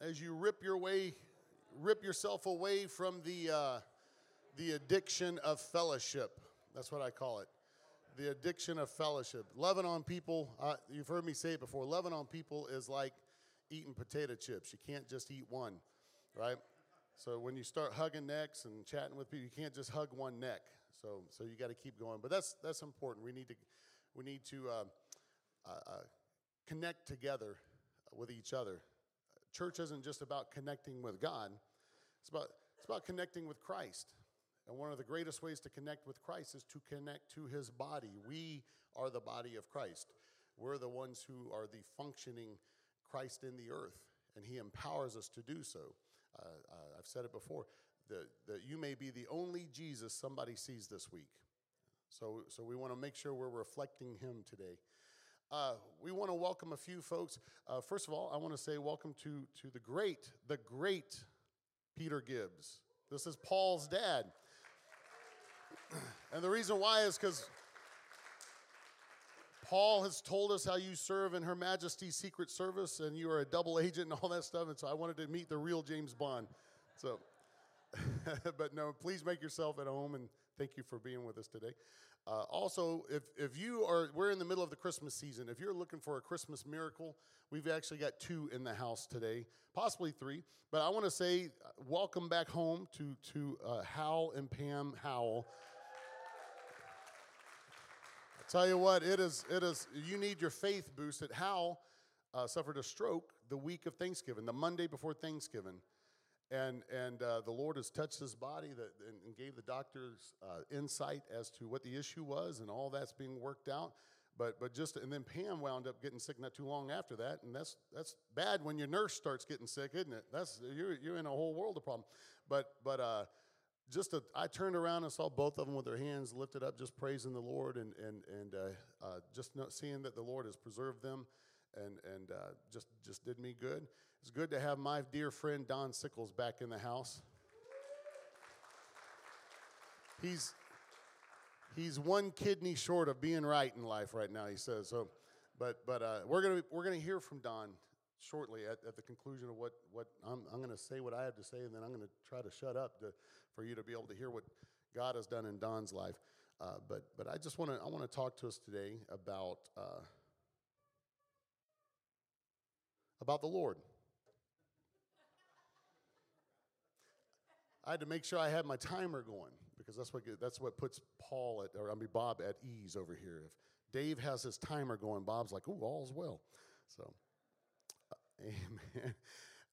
as you rip your way, rip yourself away from the uh, the addiction of fellowship. That's what I call it. The addiction of fellowship. Loving on people. Uh, you've heard me say it before. Loving on people is like eating potato chips. You can't just eat one, right? So when you start hugging necks and chatting with people, you can't just hug one neck. So so you got to keep going. But that's that's important. We need to we need to uh, uh, uh connect together with each other. Church isn't just about connecting with God. It's about it's about connecting with Christ. And one of the greatest ways to connect with Christ is to connect to his body. We are the body of Christ. We're the ones who are the functioning Christ in the earth, and he empowers us to do so. Uh, uh, I've said it before that you may be the only Jesus somebody sees this week. So, so we want to make sure we're reflecting him today. Uh, we want to welcome a few folks. Uh, first of all, I want to say welcome to, to the great, the great Peter Gibbs. This is Paul's dad. And the reason why is because Paul has told us how you serve in Her Majesty's Secret Service and you are a double agent and all that stuff. And so I wanted to meet the real James Bond. So, but no, please make yourself at home and thank you for being with us today. Uh, also, if, if you are, we're in the middle of the Christmas season. If you're looking for a Christmas miracle, we've actually got two in the house today, possibly three. But I want to say, uh, welcome back home to, to uh, Hal and Pam Howell. I tell you what, it is, it is, you need your faith boosted. Hal uh, suffered a stroke the week of Thanksgiving, the Monday before Thanksgiving and and uh, the Lord has touched his body that, and, and gave the doctors uh, insight as to what the issue was, and all that's being worked out. But but just and then Pam wound up getting sick not too long after that, and that's that's bad when your nurse starts getting sick, isn't it? That's you're you're in a whole world of problem. But but uh, just a, I turned around and saw both of them with their hands lifted up, just praising the Lord, and and and uh, uh, just seeing that the Lord has preserved them, and and uh, just just did me good. It's good to have my dear friend Don Sickles back in the house. He's he's one kidney short of being right in life right now. He says so, but but uh, we're gonna we're gonna hear from Don shortly at, at the conclusion of what what I'm I'm gonna say what I have to say, and then I'm gonna try to shut up to, for you to be able to hear what God has done in Don's life. Uh, but but I just want to I want to talk to us today about uh, about the Lord. I had to make sure I had my timer going because that's what that's what puts Paul at, or I mean Bob at ease over here. If Dave has his timer going, Bob's like, "Ooh, all's well." So, uh, amen.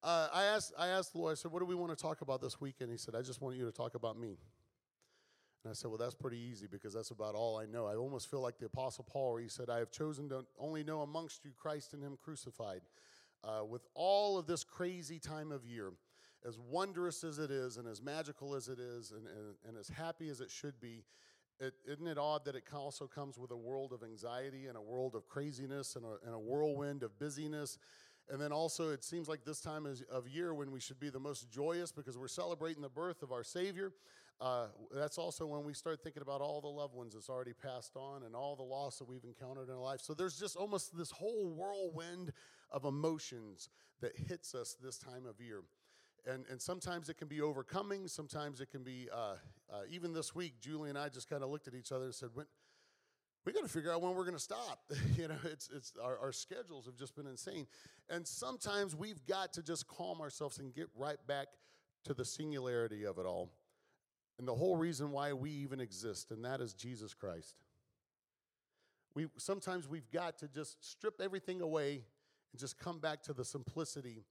Uh, I asked I asked the Lord. I said, "What do we want to talk about this weekend?" He said, "I just want you to talk about me." And I said, "Well, that's pretty easy because that's about all I know." I almost feel like the Apostle Paul, where he said, "I have chosen to only know amongst you Christ and Him crucified." Uh, with all of this crazy time of year, as wondrous as it is, and as magical as it is, and, and, and as happy as it should be, is not it odd that it also comes with a world of anxiety and a world of craziness and a, and a whirlwind of busyness? And then also, it seems like this time of year when we should be the most joyous because we're celebrating the birth of our Savior. Uh, that's also when we start thinking about all the loved ones that's already passed on and all the loss that we've encountered in our life. So there's just almost this whole whirlwind of emotions that hits us this time of year and, and sometimes it can be overcoming. Sometimes it can be, uh, uh, even this week, Julie and I just kind of looked at each other and said, we got to figure out when we're going to stop. you know, it's, it's our, our schedules have just been insane. And sometimes we've got to just calm ourselves and get right back to the singularity of it all. And the whole reason why we even exist, and that is Jesus Christ. We, sometimes we've got to just strip everything away and just come back to the simplicity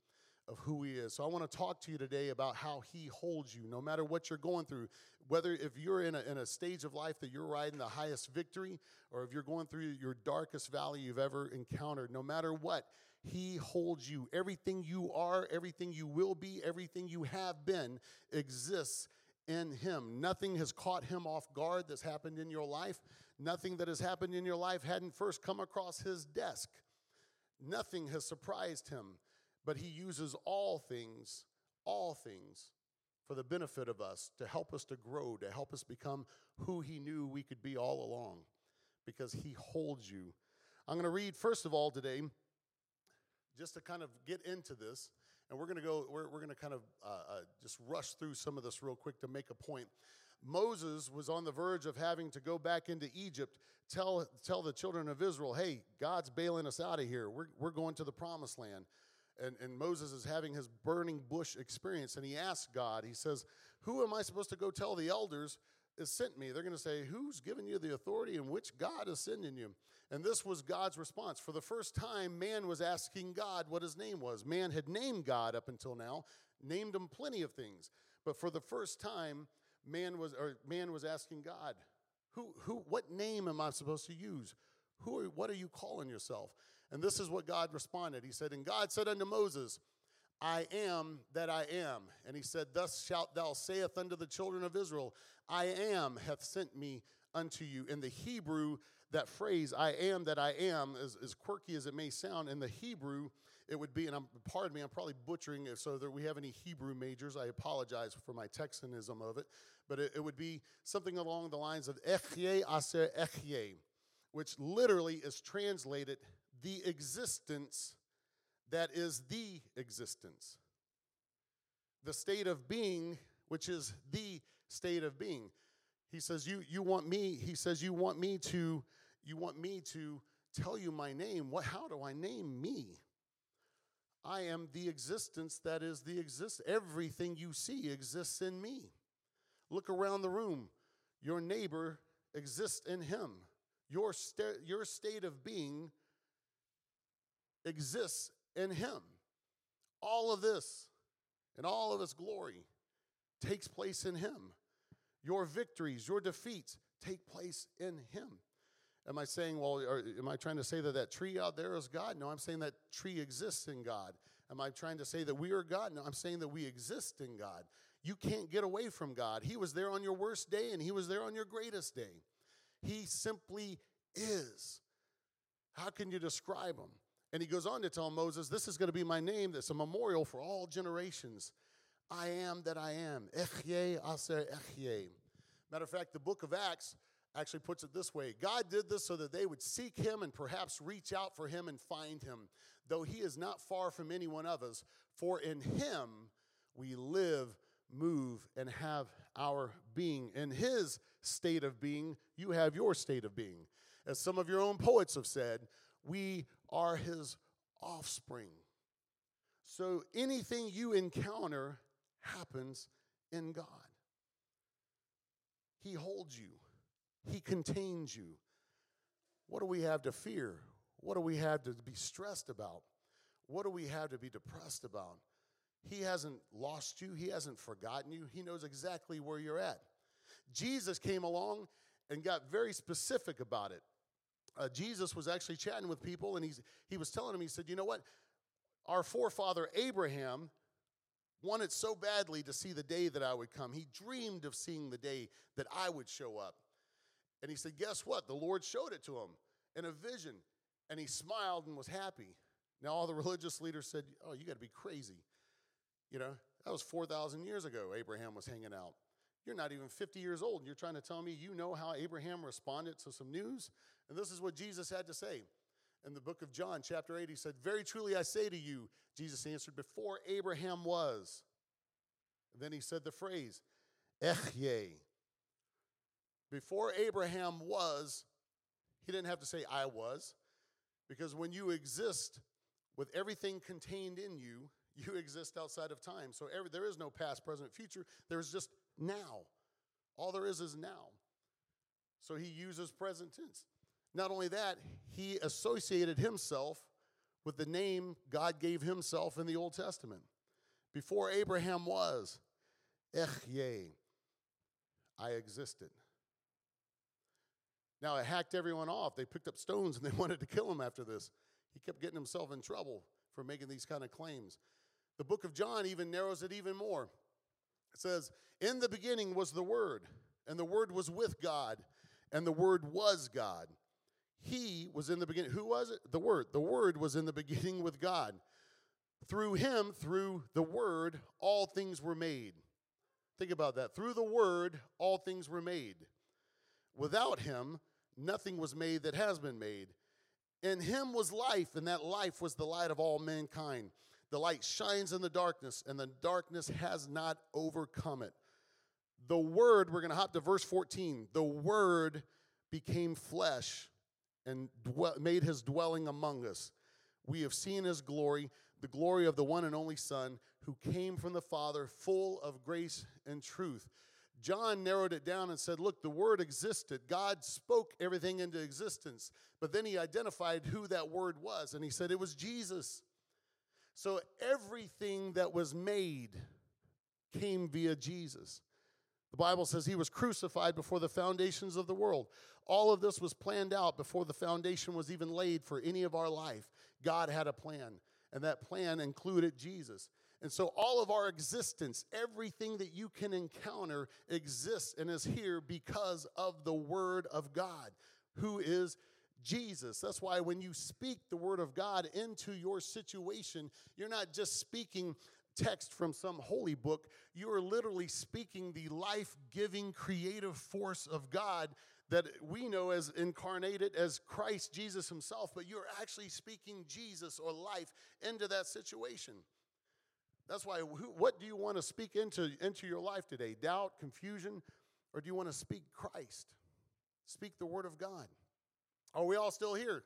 of who he is. So I want to talk to you today about how he holds you no matter what you're going through. Whether if you're in a, in a stage of life that you're riding the highest victory or if you're going through your darkest valley you've ever encountered, no matter what, he holds you. Everything you are, everything you will be, everything you have been exists in him. Nothing has caught him off guard that's happened in your life. Nothing that has happened in your life hadn't first come across his desk. Nothing has surprised him but he uses all things, all things, for the benefit of us, to help us to grow, to help us become who he knew we could be all along, because he holds you. I'm going to read, first of all, today, just to kind of get into this, And we're going to go, we're, we're going to kind of uh, uh, just rush through some of this real quick to make a point. Moses was on the verge of having to go back into Egypt, tell, tell the children of Israel, hey, God's bailing us out of here. We're, we're going to the promised land. And, and Moses is having his burning bush experience. And he asks God, he says, Who am I supposed to go tell the elders has sent me? They're going to say, Who's given you the authority and which God is sending you? And this was God's response. For the first time, man was asking God what his name was. Man had named God up until now, named him plenty of things. But for the first time, man was, or man was asking God, who, who, what name am I supposed to use? Who are, what are you calling yourself? And this is what God responded. He said, And God said unto Moses, I am that I am. And he said, Thus shalt thou saith unto the children of Israel, I am hath sent me unto you. In the Hebrew, that phrase, I am that I am, as, as quirky as it may sound, in the Hebrew, it would be, and I'm, pardon me, I'm probably butchering it, so that we have any Hebrew majors, I apologize for my Texanism of it, but it, it would be something along the lines of Echye Aser Echye, which literally is translated the existence that is the existence. The state of being, which is the state of being. He says, You you want me, he says, You want me to, you want me to tell you my name. What how do I name me? I am the existence that is the exist. Everything you see exists in me. Look around the room. Your neighbor exists in him. Your, your state of being exists in him. All of this and all of its glory takes place in him. Your victories, your defeats take place in him. Am I saying, well, or am I trying to say that that tree out there is God? No, I'm saying that tree exists in God. Am I trying to say that we are God? No, I'm saying that we exist in God. You can't get away from God. He was there on your worst day and He was there on your greatest day. He simply is. How can you describe Him? And He goes on to tell Moses, This is going to be my name that's a memorial for all generations. I am that I am. Echye aser echye. Matter of fact, the book of Acts actually puts it this way God did this so that they would seek him and perhaps reach out for him and find him, though he is not far from any one of us. For in him we live, move, and have our being. In his state of being, you have your state of being. As some of your own poets have said, we are his offspring. So anything you encounter happens in God. He holds you, He contains you. What do we have to fear? What do we have to be stressed about? What do we have to be depressed about? He hasn't lost you, He hasn't forgotten you, He knows exactly where you're at. Jesus came along and got very specific about it. Uh, Jesus was actually chatting with people and he's, he was telling them, he said, You know what? Our forefather Abraham wanted so badly to see the day that I would come. He dreamed of seeing the day that I would show up. And he said, Guess what? The Lord showed it to him in a vision. And he smiled and was happy. Now, all the religious leaders said, Oh, you got to be crazy. You know, that was 4,000 years ago, Abraham was hanging out. You're not even 50 years old, and you're trying to tell me you know how Abraham responded to some news? And this is what Jesus had to say. In the book of John, chapter 8, he said, Very truly I say to you, Jesus answered, before Abraham was. And then he said the phrase, Echye. Before Abraham was, he didn't have to say, I was, because when you exist with everything contained in you, you exist outside of time. So every, there is no past, present, future. There is just now. All there is is now. So he uses present tense. Not only that, he associated himself with the name God gave himself in the Old Testament. Before Abraham was, Echye, I existed. Now, it hacked everyone off. They picked up stones and they wanted to kill him after this. He kept getting himself in trouble for making these kind of claims. The book of John even narrows it even more. It says, In the beginning was the Word, and the Word was with God, and the Word was God. He was in the beginning. Who was it? The Word. The Word was in the beginning with God. Through him, through the Word, all things were made. Think about that. Through the Word, all things were made. Without him, nothing was made that has been made. In him was life, and that life was the light of all mankind. The light shines in the darkness, and the darkness has not overcome it. The Word, we're going to hop to verse 14. The Word became flesh and dwell, made his dwelling among us. We have seen his glory, the glory of the one and only Son who came from the Father, full of grace and truth. John narrowed it down and said, Look, the Word existed. God spoke everything into existence. But then he identified who that Word was, and he said it was Jesus. So everything that was made came via Jesus. The Bible says he was crucified before the foundations of the world. All of this was planned out before the foundation was even laid for any of our life. God had a plan, and that plan included Jesus. And so, all of our existence, everything that you can encounter, exists and is here because of the Word of God, who is Jesus. That's why when you speak the Word of God into your situation, you're not just speaking text from some holy book, you are literally speaking the life giving, creative force of God that we know as incarnated as Christ Jesus himself, but you're actually speaking Jesus or life into that situation. That's why, who, what do you want to speak into, into your life today? Doubt, confusion, or do you want to speak Christ? Speak the Word of God. Are we all still here?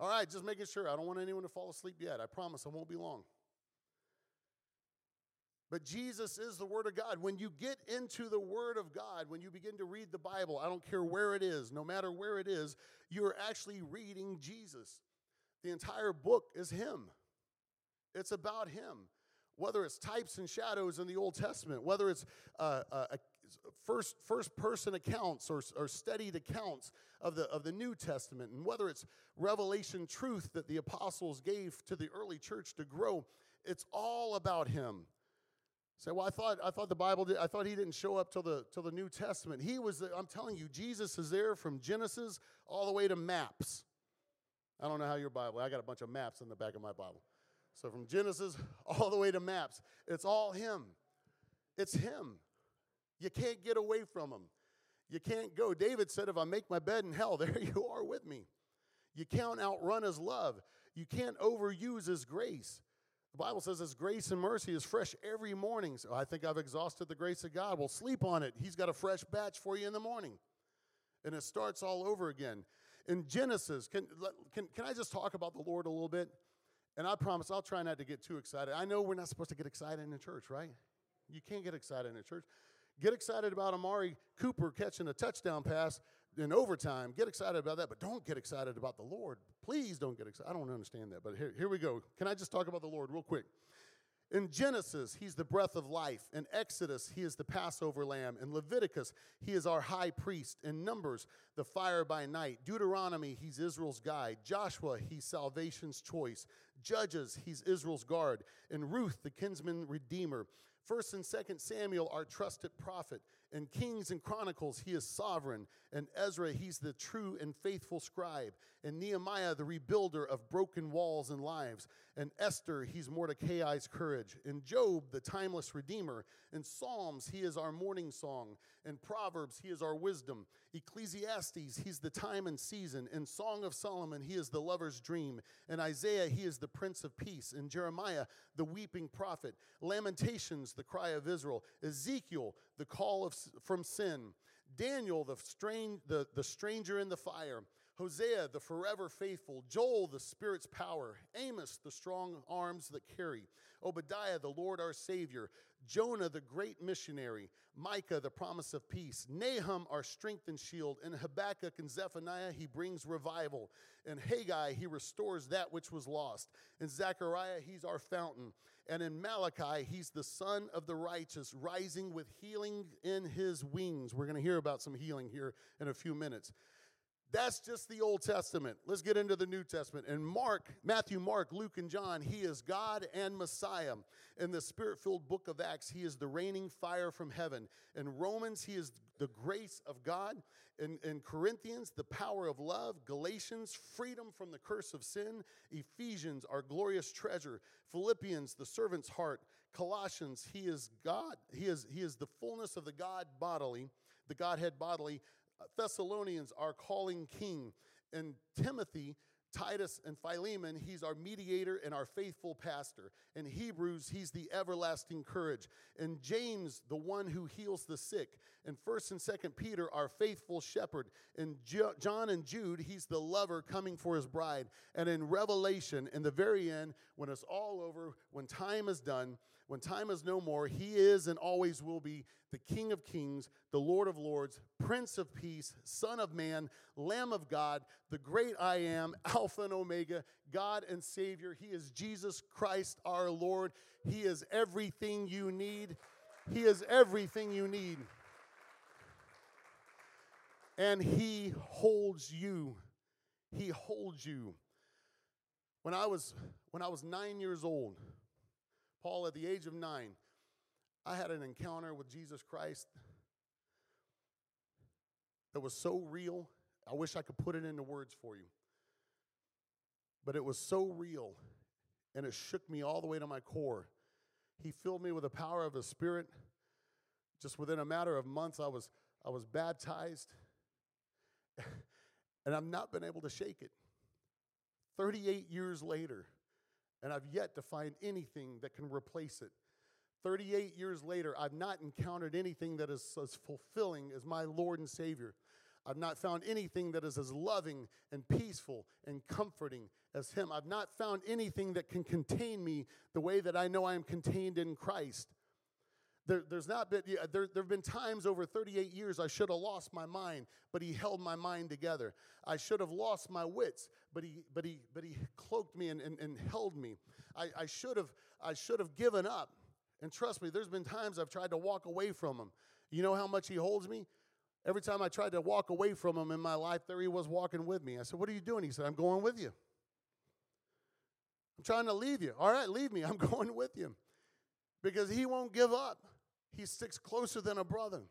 All right, just making sure. I don't want anyone to fall asleep yet. I promise I won't be long. But Jesus is the Word of God. When you get into the Word of God, when you begin to read the Bible, I don't care where it is, no matter where it is, you're actually reading Jesus. The entire book is Him, it's about Him. Whether it's types and shadows in the Old Testament, whether it's uh, uh, first, first person accounts or, or studied accounts of the, of the New Testament, and whether it's revelation truth that the apostles gave to the early church to grow, it's all about Him. Say, well, I thought I thought the Bible did, I thought he didn't show up till the till the New Testament. He was. I'm telling you, Jesus is there from Genesis all the way to maps. I don't know how your Bible. I got a bunch of maps in the back of my Bible. So from Genesis all the way to maps, it's all him. It's him. You can't get away from him. You can't go. David said, "If I make my bed in hell, there you are with me." You can't outrun his love. You can't overuse his grace. The Bible says His grace and mercy is fresh every morning. So I think I've exhausted the grace of God. Well, sleep on it. He's got a fresh batch for you in the morning. And it starts all over again. In Genesis, can, can, can I just talk about the Lord a little bit? And I promise I'll try not to get too excited. I know we're not supposed to get excited in the church, right? You can't get excited in the church. Get excited about Amari Cooper catching a touchdown pass in overtime. Get excited about that, but don't get excited about the Lord. Please don't get excited. I don't understand that, but here, here we go. Can I just talk about the Lord real quick? In Genesis, he's the breath of life. In Exodus, he is the Passover lamb. In Leviticus, he is our high priest. In Numbers, the fire by night. Deuteronomy, he's Israel's guide. Joshua, he's salvation's choice. Judges, he's Israel's guard. In Ruth, the kinsman redeemer. First and Second Samuel, our trusted prophet. In Kings and Chronicles, he is sovereign. In Ezra, he's the true and faithful scribe. In Nehemiah, the rebuilder of broken walls and lives. In Esther, he's Mordecai's courage. In Job, the timeless redeemer. In Psalms, he is our morning song. In Proverbs, he is our wisdom. Ecclesiastes, he's the time and season. In Song of Solomon, he is the lover's dream. In Isaiah, he is the prince of peace. In Jeremiah, the weeping prophet. Lamentations, the cry of Israel. Ezekiel, the call of, from sin. Daniel, the, strange, the, the stranger in the fire. Hosea, the forever faithful. Joel, the Spirit's power. Amos, the strong arms that carry. Obadiah, the Lord our Savior. Jonah, the great missionary. Micah, the promise of peace. Nahum, our strength and shield. and Habakkuk and Zephaniah, he brings revival. and Haggai, he restores that which was lost. and Zechariah, he's our fountain. And in Malachi, he's the son of the righteous, rising with healing in his wings. We're going to hear about some healing here in a few minutes. That's just the Old Testament. Let's get into the New Testament. And Mark, Matthew, Mark, Luke, and John, he is God and Messiah. In the spirit filled book of Acts, he is the raining fire from heaven. In Romans, he is the grace of God. In, in Corinthians, the power of love. Galatians, freedom from the curse of sin. Ephesians, our glorious treasure. Philippians, the servant's heart. Colossians, he is God. He is, he is the fullness of the God bodily, the Godhead bodily. Thessalonians, our calling king. And Timothy, Titus and Philemon, he's our mediator and our faithful pastor. In Hebrews, he's the everlasting courage. In James, the one who heals the sick. In 1st and 2nd Peter, our faithful shepherd. In John and Jude, he's the lover coming for his bride. And in Revelation, in the very end, when it's all over, when time is done, when time is no more, he is and always will be the King of kings, the Lord of lords, Prince of peace, Son of man, Lamb of God, the great I am, Alpha and Omega, God and Savior. He is Jesus Christ our Lord. He is everything you need. He is everything you need. And He holds you. He holds you. When I was when I was 9 years old, Paul, at the age of nine, I had an encounter with Jesus Christ that was so real. I wish I could put it into words for you. But it was so real, and it shook me all the way to my core. He filled me with the power of His Spirit. Just within a matter of months, I was, I was baptized, and I've not been able to shake it. 38 years later, and I've yet to find anything that can replace it. 38 years later, I've not encountered anything that is as fulfilling as my Lord and Savior. I've not found anything that is as loving and peaceful and comforting as Him. I've not found anything that can contain me the way that I know I am contained in Christ. There, there's not been, there, there have been times over 38 years I should have lost my mind, but he held my mind together. I should have lost my wits, but he, but he, but he cloaked me and, and, and held me. I, I, should have, I should have given up. And trust me, there's been times I've tried to walk away from him. You know how much he holds me? Every time I tried to walk away from him in my life, there he was walking with me. I said, What are you doing? He said, I'm going with you. I'm trying to leave you. All right, leave me. I'm going with you. Because he won't give up. He sticks closer than a brother.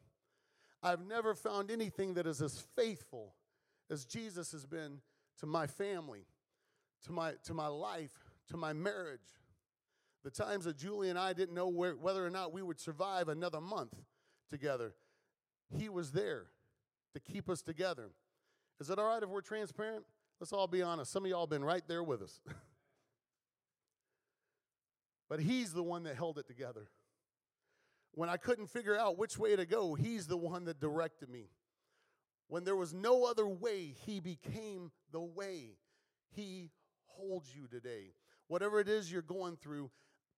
I've never found anything that is as faithful as Jesus has been to my family, to my, to my life, to my marriage. The times that Julie and I didn't know where, whether or not we would survive another month together, He was there to keep us together. Is it all right if we're transparent? Let's all be honest. Some of y'all been right there with us. but He's the one that held it together. When I couldn't figure out which way to go, He's the one that directed me. When there was no other way, He became the way. He holds you today. Whatever it is you're going through,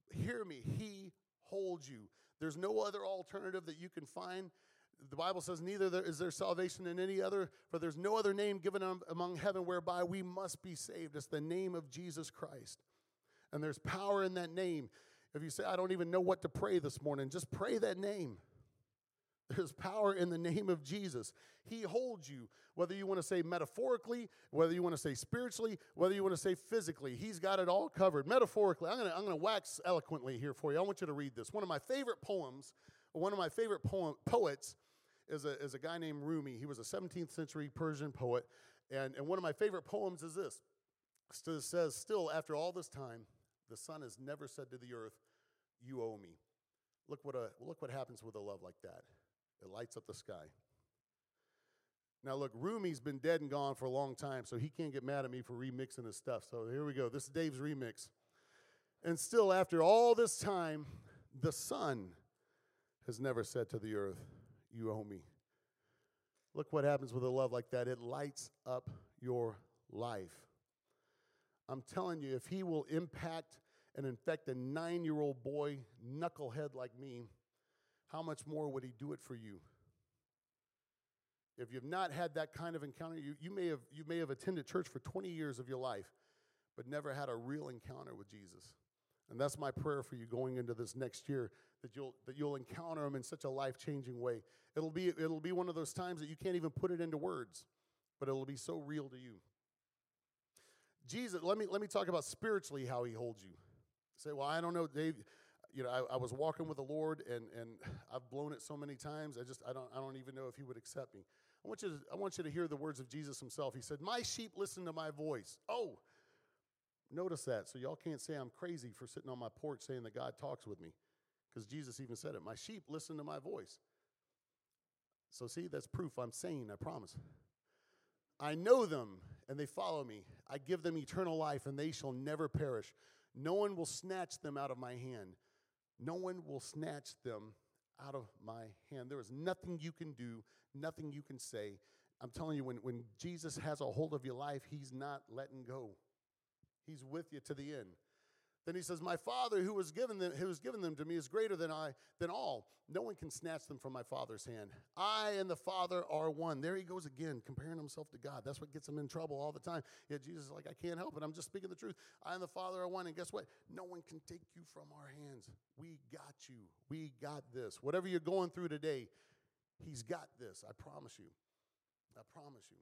hear me. He holds you. There's no other alternative that you can find. The Bible says, Neither there is there salvation in any other, for there's no other name given among heaven whereby we must be saved. It's the name of Jesus Christ. And there's power in that name. If you say, I don't even know what to pray this morning, just pray that name. There's power in the name of Jesus. He holds you, whether you want to say metaphorically, whether you want to say spiritually, whether you want to say physically. He's got it all covered. Metaphorically, I'm going to, I'm going to wax eloquently here for you. I want you to read this. One of my favorite poems, one of my favorite poem, poets, is a, is a guy named Rumi. He was a 17th century Persian poet. And, and one of my favorite poems is this. It says, Still, after all this time, the sun has never said to the earth, You owe me. Look what, a, look what happens with a love like that. It lights up the sky. Now, look, Rumi's been dead and gone for a long time, so he can't get mad at me for remixing his stuff. So here we go. This is Dave's remix. And still, after all this time, the sun has never said to the earth, You owe me. Look what happens with a love like that. It lights up your life. I'm telling you, if he will impact and infect a nine year old boy, knucklehead like me, how much more would he do it for you? If you've not had that kind of encounter, you, you, may have, you may have attended church for 20 years of your life, but never had a real encounter with Jesus. And that's my prayer for you going into this next year that you'll, that you'll encounter him in such a life changing way. It'll be, it'll be one of those times that you can't even put it into words, but it'll be so real to you. Jesus, let me, let me talk about spiritually how he holds you. Say, well, I don't know, Dave. You know, I, I, was walking with the Lord, and, and I've blown it so many times. I just, I don't, I don't even know if He would accept me. I want you to, I want you to hear the words of Jesus Himself. He said, "My sheep listen to my voice." Oh, notice that, so y'all can't say I'm crazy for sitting on my porch saying that God talks with me, because Jesus even said it. My sheep listen to my voice. So see, that's proof I'm sane. I promise. I know them and they follow me. I give them eternal life, and they shall never perish. No one will snatch them out of my hand. No one will snatch them out of my hand. There is nothing you can do, nothing you can say. I'm telling you, when, when Jesus has a hold of your life, he's not letting go. He's with you to the end. Then he says, My Father who has given them, who has given them to me is greater than I than all. No one can snatch them from my Father's hand. I and the Father are one. There he goes again, comparing himself to God. That's what gets him in trouble all the time. Yet Jesus is like, I can't help it. I'm just speaking the truth. I and the Father are one. And guess what? No one can take you from our hands. We got you. We got this. Whatever you're going through today, he's got this. I promise you. I promise you.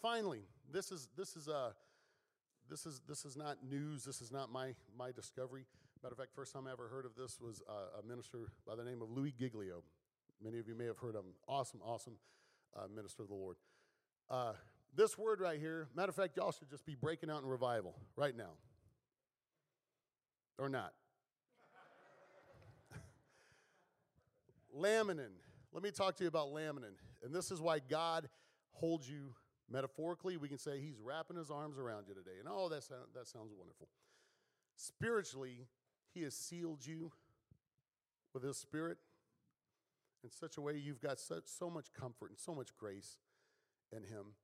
Finally, this is this is a uh, this is this is not news. This is not my my discovery. Matter of fact, first time I ever heard of this was uh, a minister by the name of Louis Giglio. Many of you may have heard of him. Awesome, awesome uh, minister of the Lord. Uh, this word right here, matter of fact, y'all should just be breaking out in revival right now. Or not. laminin. Let me talk to you about laminin. And this is why God holds you Metaphorically, we can say he's wrapping his arms around you today. And oh, that, sound, that sounds wonderful. Spiritually, he has sealed you with his spirit in such a way you've got such, so much comfort and so much grace in him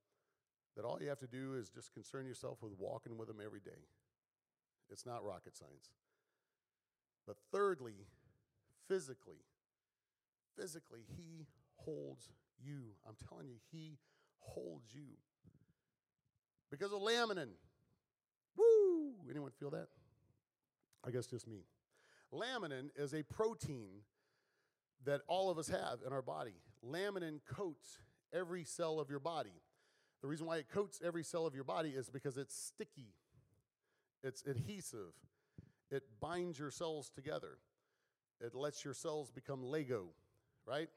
that all you have to do is just concern yourself with walking with him every day. It's not rocket science. But thirdly, physically, physically, he holds you. I'm telling you, he holds you. Because of laminin. Woo! Anyone feel that? I guess just me. Laminin is a protein that all of us have in our body. Laminin coats every cell of your body. The reason why it coats every cell of your body is because it's sticky, it's adhesive, it binds your cells together, it lets your cells become Lego, right?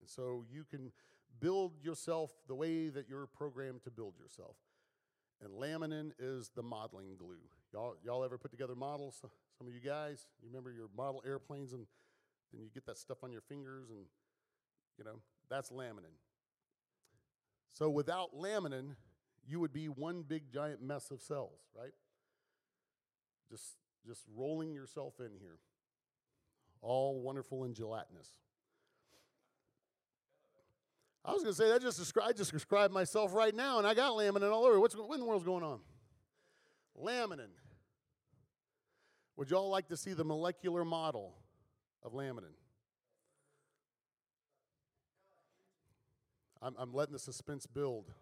And so you can build yourself the way that you're programmed to build yourself. And laminin is the modeling glue. Y'all, y'all ever put together models? Some of you guys, you remember your model airplanes and then you get that stuff on your fingers and, you know, that's laminin. So without laminin, you would be one big giant mess of cells, right? Just, just rolling yourself in here. All wonderful and gelatinous. I was going to say that just describe, I just described myself right now, and I got laminin all over. What's what in the world's going on? Laminin. Would y'all like to see the molecular model of laminin? I'm, I'm letting the suspense build.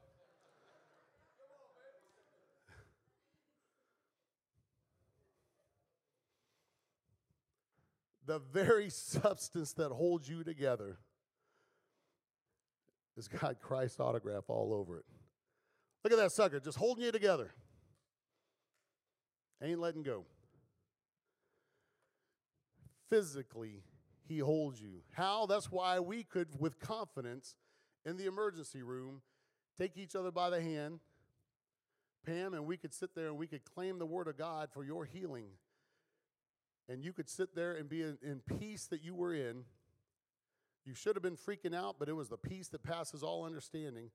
the very substance that holds you together has got Christ's autograph all over it. Look at that sucker, just holding you together. Ain't letting go. Physically, he holds you. How? That's why we could, with confidence, in the emergency room, take each other by the hand, Pam, and we could sit there and we could claim the word of God for your healing. And you could sit there and be in, in peace that you were in you should have been freaking out, but it was the peace that passes all understanding.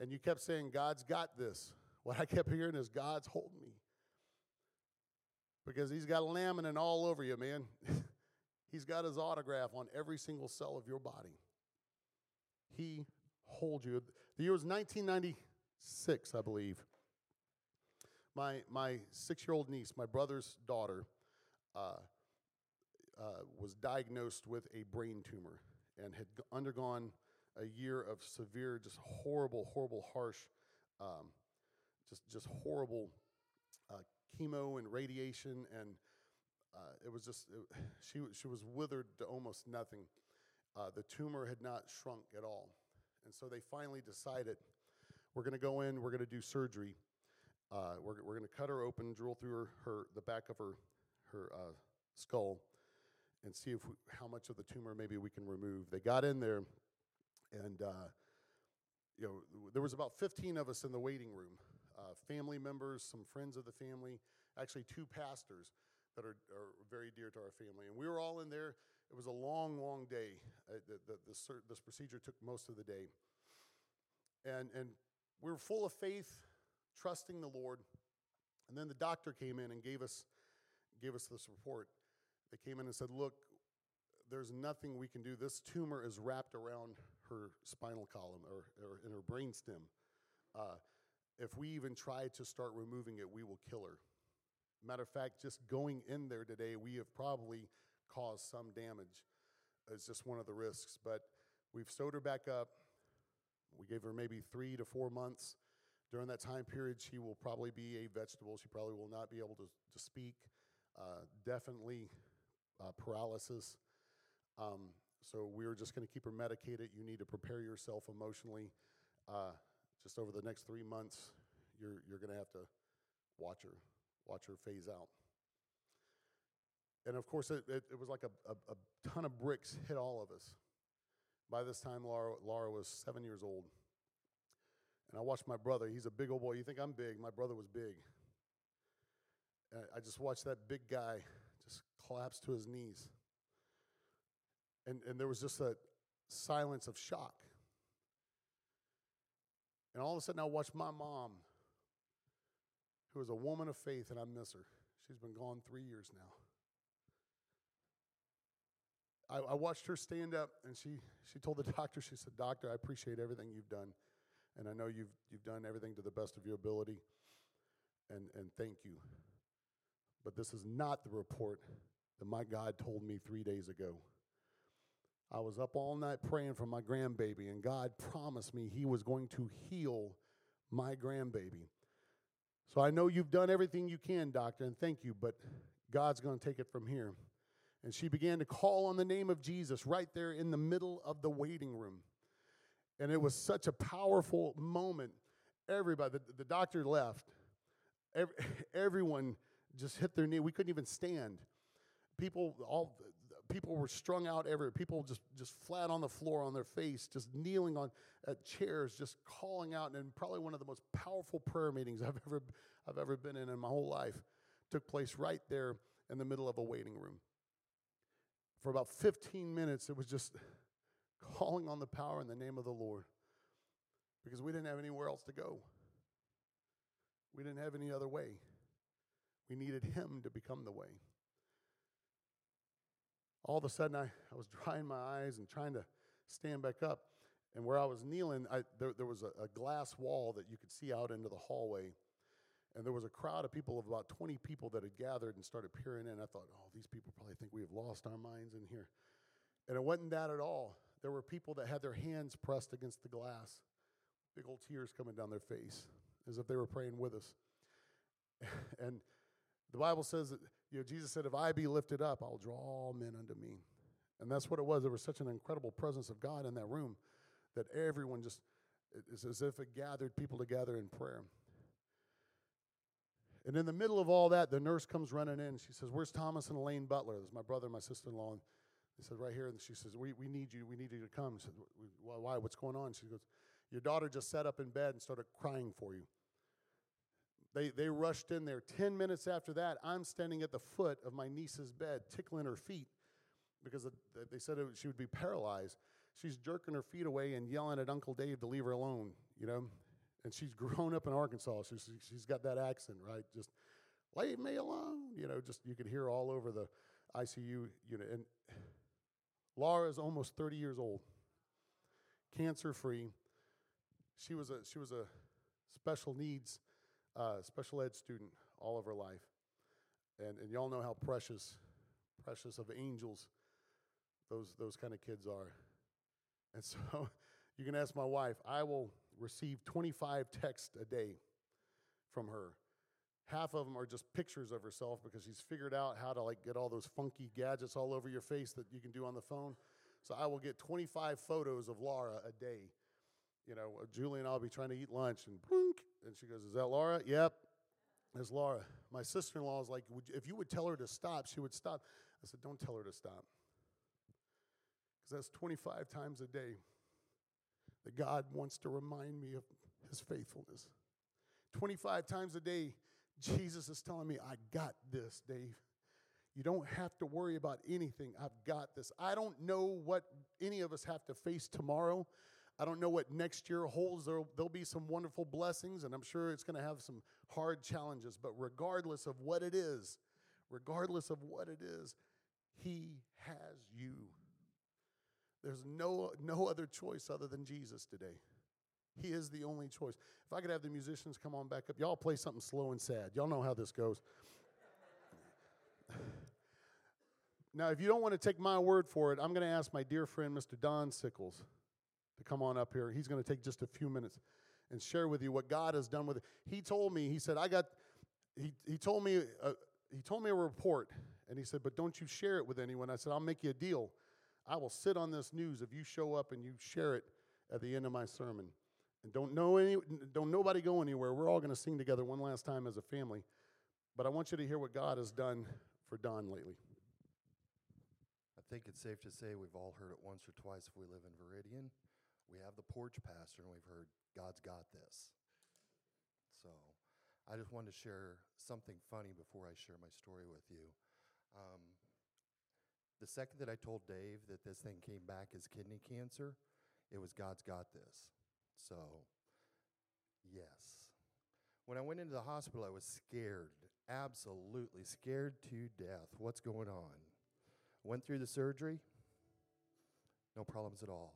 And you kept saying, God's got this. What I kept hearing is, God's holding me. Because He's got laminin all over you, man. he's got His autograph on every single cell of your body. He holds you. The year was 1996, I believe. My, my six year old niece, my brother's daughter, uh, uh, was diagnosed with a brain tumor and had undergone a year of severe, just horrible, horrible, harsh, um, just just horrible uh, chemo and radiation, and uh, it was just it, she she was withered to almost nothing. Uh, the tumor had not shrunk at all, and so they finally decided we're going to go in, we're going to do surgery. Uh, we're we're going to cut her open, drill through her, her the back of her her uh, skull and see if we, how much of the tumor maybe we can remove. They got in there, and uh, you know there was about 15 of us in the waiting room, uh, family members, some friends of the family, actually two pastors that are, are very dear to our family, and we were all in there. It was a long, long day. Uh, the, the, the, this procedure took most of the day, and and we were full of faith, trusting the Lord. And then the doctor came in and gave us, gave us this report. They came in and said, Look, there's nothing we can do. This tumor is wrapped around her spinal column or, or in her brain stem. Uh, if we even try to start removing it, we will kill her. Matter of fact, just going in there today, we have probably caused some damage. It's just one of the risks. But we've sewed her back up. We gave her maybe three to four months. During that time period, she will probably be a vegetable. She probably will not be able to, to speak. Uh, definitely uh, paralysis. Um, so we're just going to keep her medicated. You need to prepare yourself emotionally. Uh, just over the next three months, you're, you're going to have to watch her, watch her phase out. And of course, it, it, it was like a, a, a, ton of bricks hit all of us. By this time, Laura, Laura was seven years old. And I watched my brother. He's a big old boy. You think I'm big? My brother was big. And I just watched that big guy just collapse to his knees. And, and there was just a silence of shock. And all of a sudden, I watched my mom, who is a woman of faith, and I miss her. She's been gone three years now. I, I, watched her stand up, and she, she told the doctor, she said, Doctor, I appreciate everything you've done. And I know you've, you've done everything to the best of your ability, and, and thank you. But this is not the report that my God told me three days ago. I was up all night praying for my grandbaby, and God promised me He was going to heal my grandbaby. So I know you've done everything you can, doctor, and thank you, but God's going to take it from here. And she began to call on the name of Jesus right there in the middle of the waiting room. And it was such a powerful moment. Everybody, the, the doctor left. Every, everyone just hit their knee. We couldn't even stand. People, all people were strung out everywhere. People just just flat on the floor on their face, just kneeling on at chairs, just calling out. And probably one of the most powerful prayer meetings I've ever I've ever been in in my whole life took place right there in the middle of a waiting room. For about 15 minutes, it was just calling on the power in the name of the Lord because we didn't have anywhere else to go. We didn't have any other way. We needed Him to become the way. All of a sudden, I, I was drying my eyes and trying to stand back up. And where I was kneeling, I, there, there was a, a glass wall that you could see out into the hallway. And there was a crowd of people of about 20 people that had gathered and started peering in. I thought, oh, these people probably think we have lost our minds in here. And it wasn't that at all. There were people that had their hands pressed against the glass, big old tears coming down their face, as if they were praying with us. and the Bible says that you know, Jesus said, If I be lifted up, I'll draw all men unto me. And that's what it was. There was such an incredible presence of God in that room that everyone just, it's as if it gathered people together in prayer. And in the middle of all that, the nurse comes running in. She says, Where's Thomas and Elaine Butler? This is my brother and my sister in law. And they said, right here. And she says, we, we need you. We need you to come. She said, why? What's going on? She goes, your daughter just sat up in bed and started crying for you. They, they rushed in there. Ten minutes after that, I'm standing at the foot of my niece's bed, tickling her feet because they said she would be paralyzed. She's jerking her feet away and yelling at Uncle Dave to leave her alone, you know? And she's grown up in Arkansas. So she's, she's got that accent, right? Just leave me alone. You know, just you could hear all over the ICU unit. And Laura is almost 30 years old, cancer free. She was a she was a special needs, uh, special ed student all of her life, and and y'all know how precious, precious of angels, those those kind of kids are, and so you can ask my wife. I will receive 25 texts a day from her half of them are just pictures of herself because she's figured out how to like get all those funky gadgets all over your face that you can do on the phone. So I will get 25 photos of Laura a day. You know, Julie and I'll be trying to eat lunch and blink, and she goes, "Is that Laura?" Yep, it's Laura. My sister-in-law is like, "If you would tell her to stop, she would stop." I said, "Don't tell her to stop." Because that's 25 times a day that God wants to remind me of his faithfulness. 25 times a day, Jesus is telling me, I got this, Dave. You don't have to worry about anything. I've got this. I don't know what any of us have to face tomorrow. I don't know what next year holds. There'll, there'll be some wonderful blessings, and I'm sure it's going to have some hard challenges. But regardless of what it is, regardless of what it is, He has you. There's no, no other choice other than Jesus today. He is the only choice. If I could have the musicians come on back up, y'all play something slow and sad. Y'all know how this goes. Now, if you don't want to take my word for it, I'm going to ask my dear friend, Mr. Don Sickles, to come on up here. He's going to take just a few minutes and share with you what God has done with it. He told me, he said, I got, he, he told me, uh, he told me a report, and he said, but don't you share it with anyone. I said, I'll make you a deal. I will sit on this news if you show up and you share it at the end of my sermon. And don't know any, don't nobody go anywhere. We're all going to sing together one last time as a family. But I want you to hear what God has done for Don lately. I think it's safe to say we've all heard it once or twice if we live in Veridian. We have the porch pastor, and we've heard God's got this. So I just wanted to share something funny before I share my story with you. Um, the second that I told Dave that this thing came back as kidney cancer, it was God's got this. So, yes. When I went into the hospital, I was scared, absolutely scared to death. What's going on? Went through the surgery, no problems at all.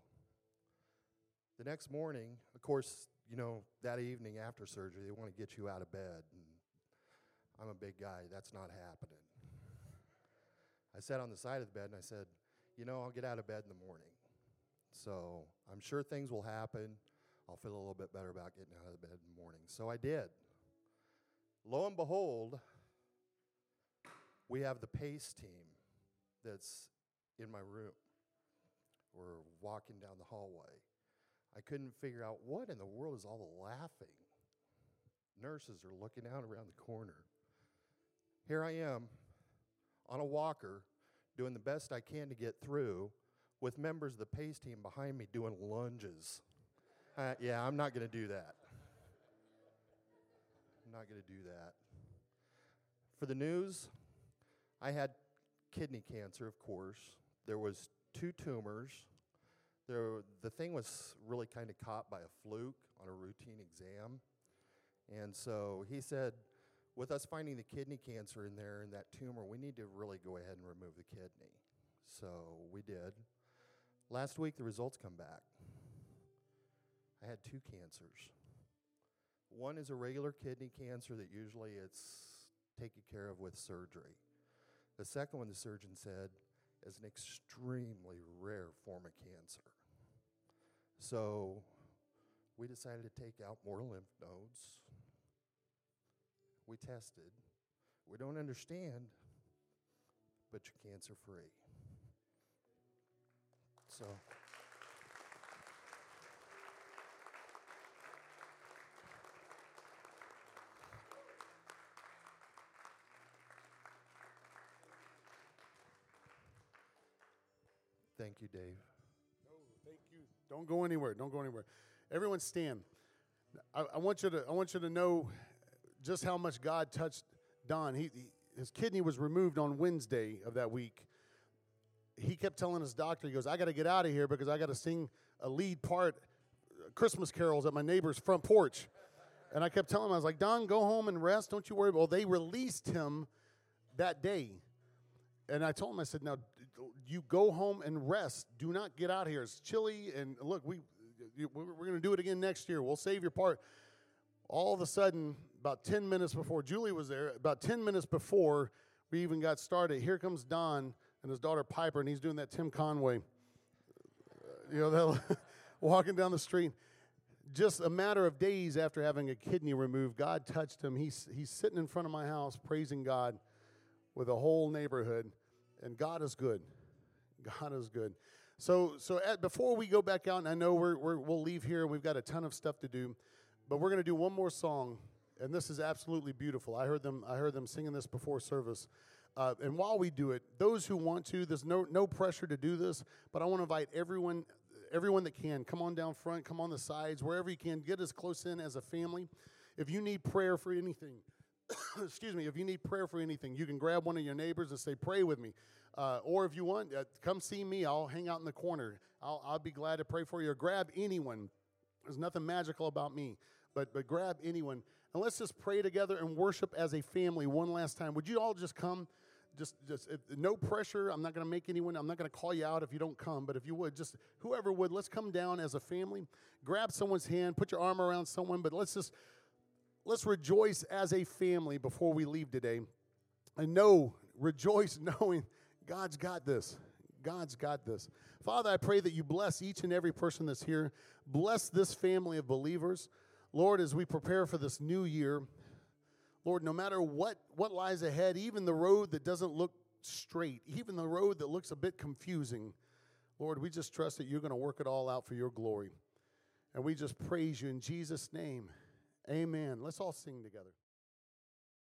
The next morning, of course, you know, that evening after surgery, they want to get you out of bed. And I'm a big guy, that's not happening. I sat on the side of the bed and I said, You know, I'll get out of bed in the morning. So I'm sure things will happen. I'll feel a little bit better about getting out of bed in the morning. So I did. Lo and behold, we have the PACE team that's in my room. We're walking down the hallway. I couldn't figure out what in the world is all the laughing. Nurses are looking out around the corner. Here I am on a walker doing the best I can to get through with members of the PACE team behind me doing lunges. Uh, yeah, I'm not going to do that. I'm not going to do that. For the news, I had kidney cancer, of course. There was two tumors. There, the thing was really kind of caught by a fluke on a routine exam. And so he said, with us finding the kidney cancer in there and that tumor, we need to really go ahead and remove the kidney. So we did. Last week, the results come back. I had two cancers. One is a regular kidney cancer that usually it's taken care of with surgery. The second one, the surgeon said, is an extremely rare form of cancer. So we decided to take out more lymph nodes. We tested. We don't understand, but you're cancer free. So. Thank you, Dave. Don't go anywhere. Don't go anywhere. Everyone stand. I, I, want you to I want you to know just how much God touched Don. He, he, his kidney was removed on Wednesday of that week. He kept telling his doctor, he goes, I got to get out of here because I got to sing a lead part, Christmas carols at my neighbor's front porch. And I kept telling him, I was like, Don, go home and rest. Don't you worry. Well, they released him that day. And I told him, I said, now you go home and rest. Do not get out here. It's chilly, and look, we we're going to do it again next year. We'll save your part. All of a sudden, about 10 minutes before Julie was there, about 10 minutes before we even got started, here comes Don and his daughter Piper, and he's doing that Tim Conway. Uh, you know, walking down the street. Just a matter of days after having a kidney removed, God touched him. He's, he's sitting in front of my house praising God with a whole neighborhood, and God is good. God is good. So, so at, before we go back out, and I know we're, we will leave here and we've got a ton of stuff to do, but we're going to do one more song, and this is absolutely beautiful. I heard them, I heard them singing this before service. Uh, and while we do it, those who want to, there's no, no pressure to do this, but I want to invite everyone, everyone that can, come on down front, come on the sides, wherever you can, get as close in as a family. If you need prayer for anything, excuse me, if you need prayer for anything, you can grab one of your neighbors and say, Pray with me. Uh, or if you want, uh, come see me. I'll hang out in the corner. I'll, I'll be glad to pray for you. Or grab anyone. There's nothing magical about me, but, but grab anyone. And let's just pray together and worship as a family one last time. Would you all just come? Just, just if, no pressure. I'm not going to make anyone. I'm not going to call you out if you don't come. But if you would, just whoever would, let's come down as a family. Grab someone's hand. Put your arm around someone. But let's just let's rejoice as a family before we leave today. And know, rejoice knowing God's got this. God's got this. Father, I pray that you bless each and every person that's here. Bless this family of believers. Lord, as we prepare for this new year, Lord, no matter what, what lies ahead, even the road that doesn't look straight, even the road that looks a bit confusing, Lord, we just trust that you're going to work it all out for your glory. And we just praise you in Jesus' name. Amen. Let's all sing together.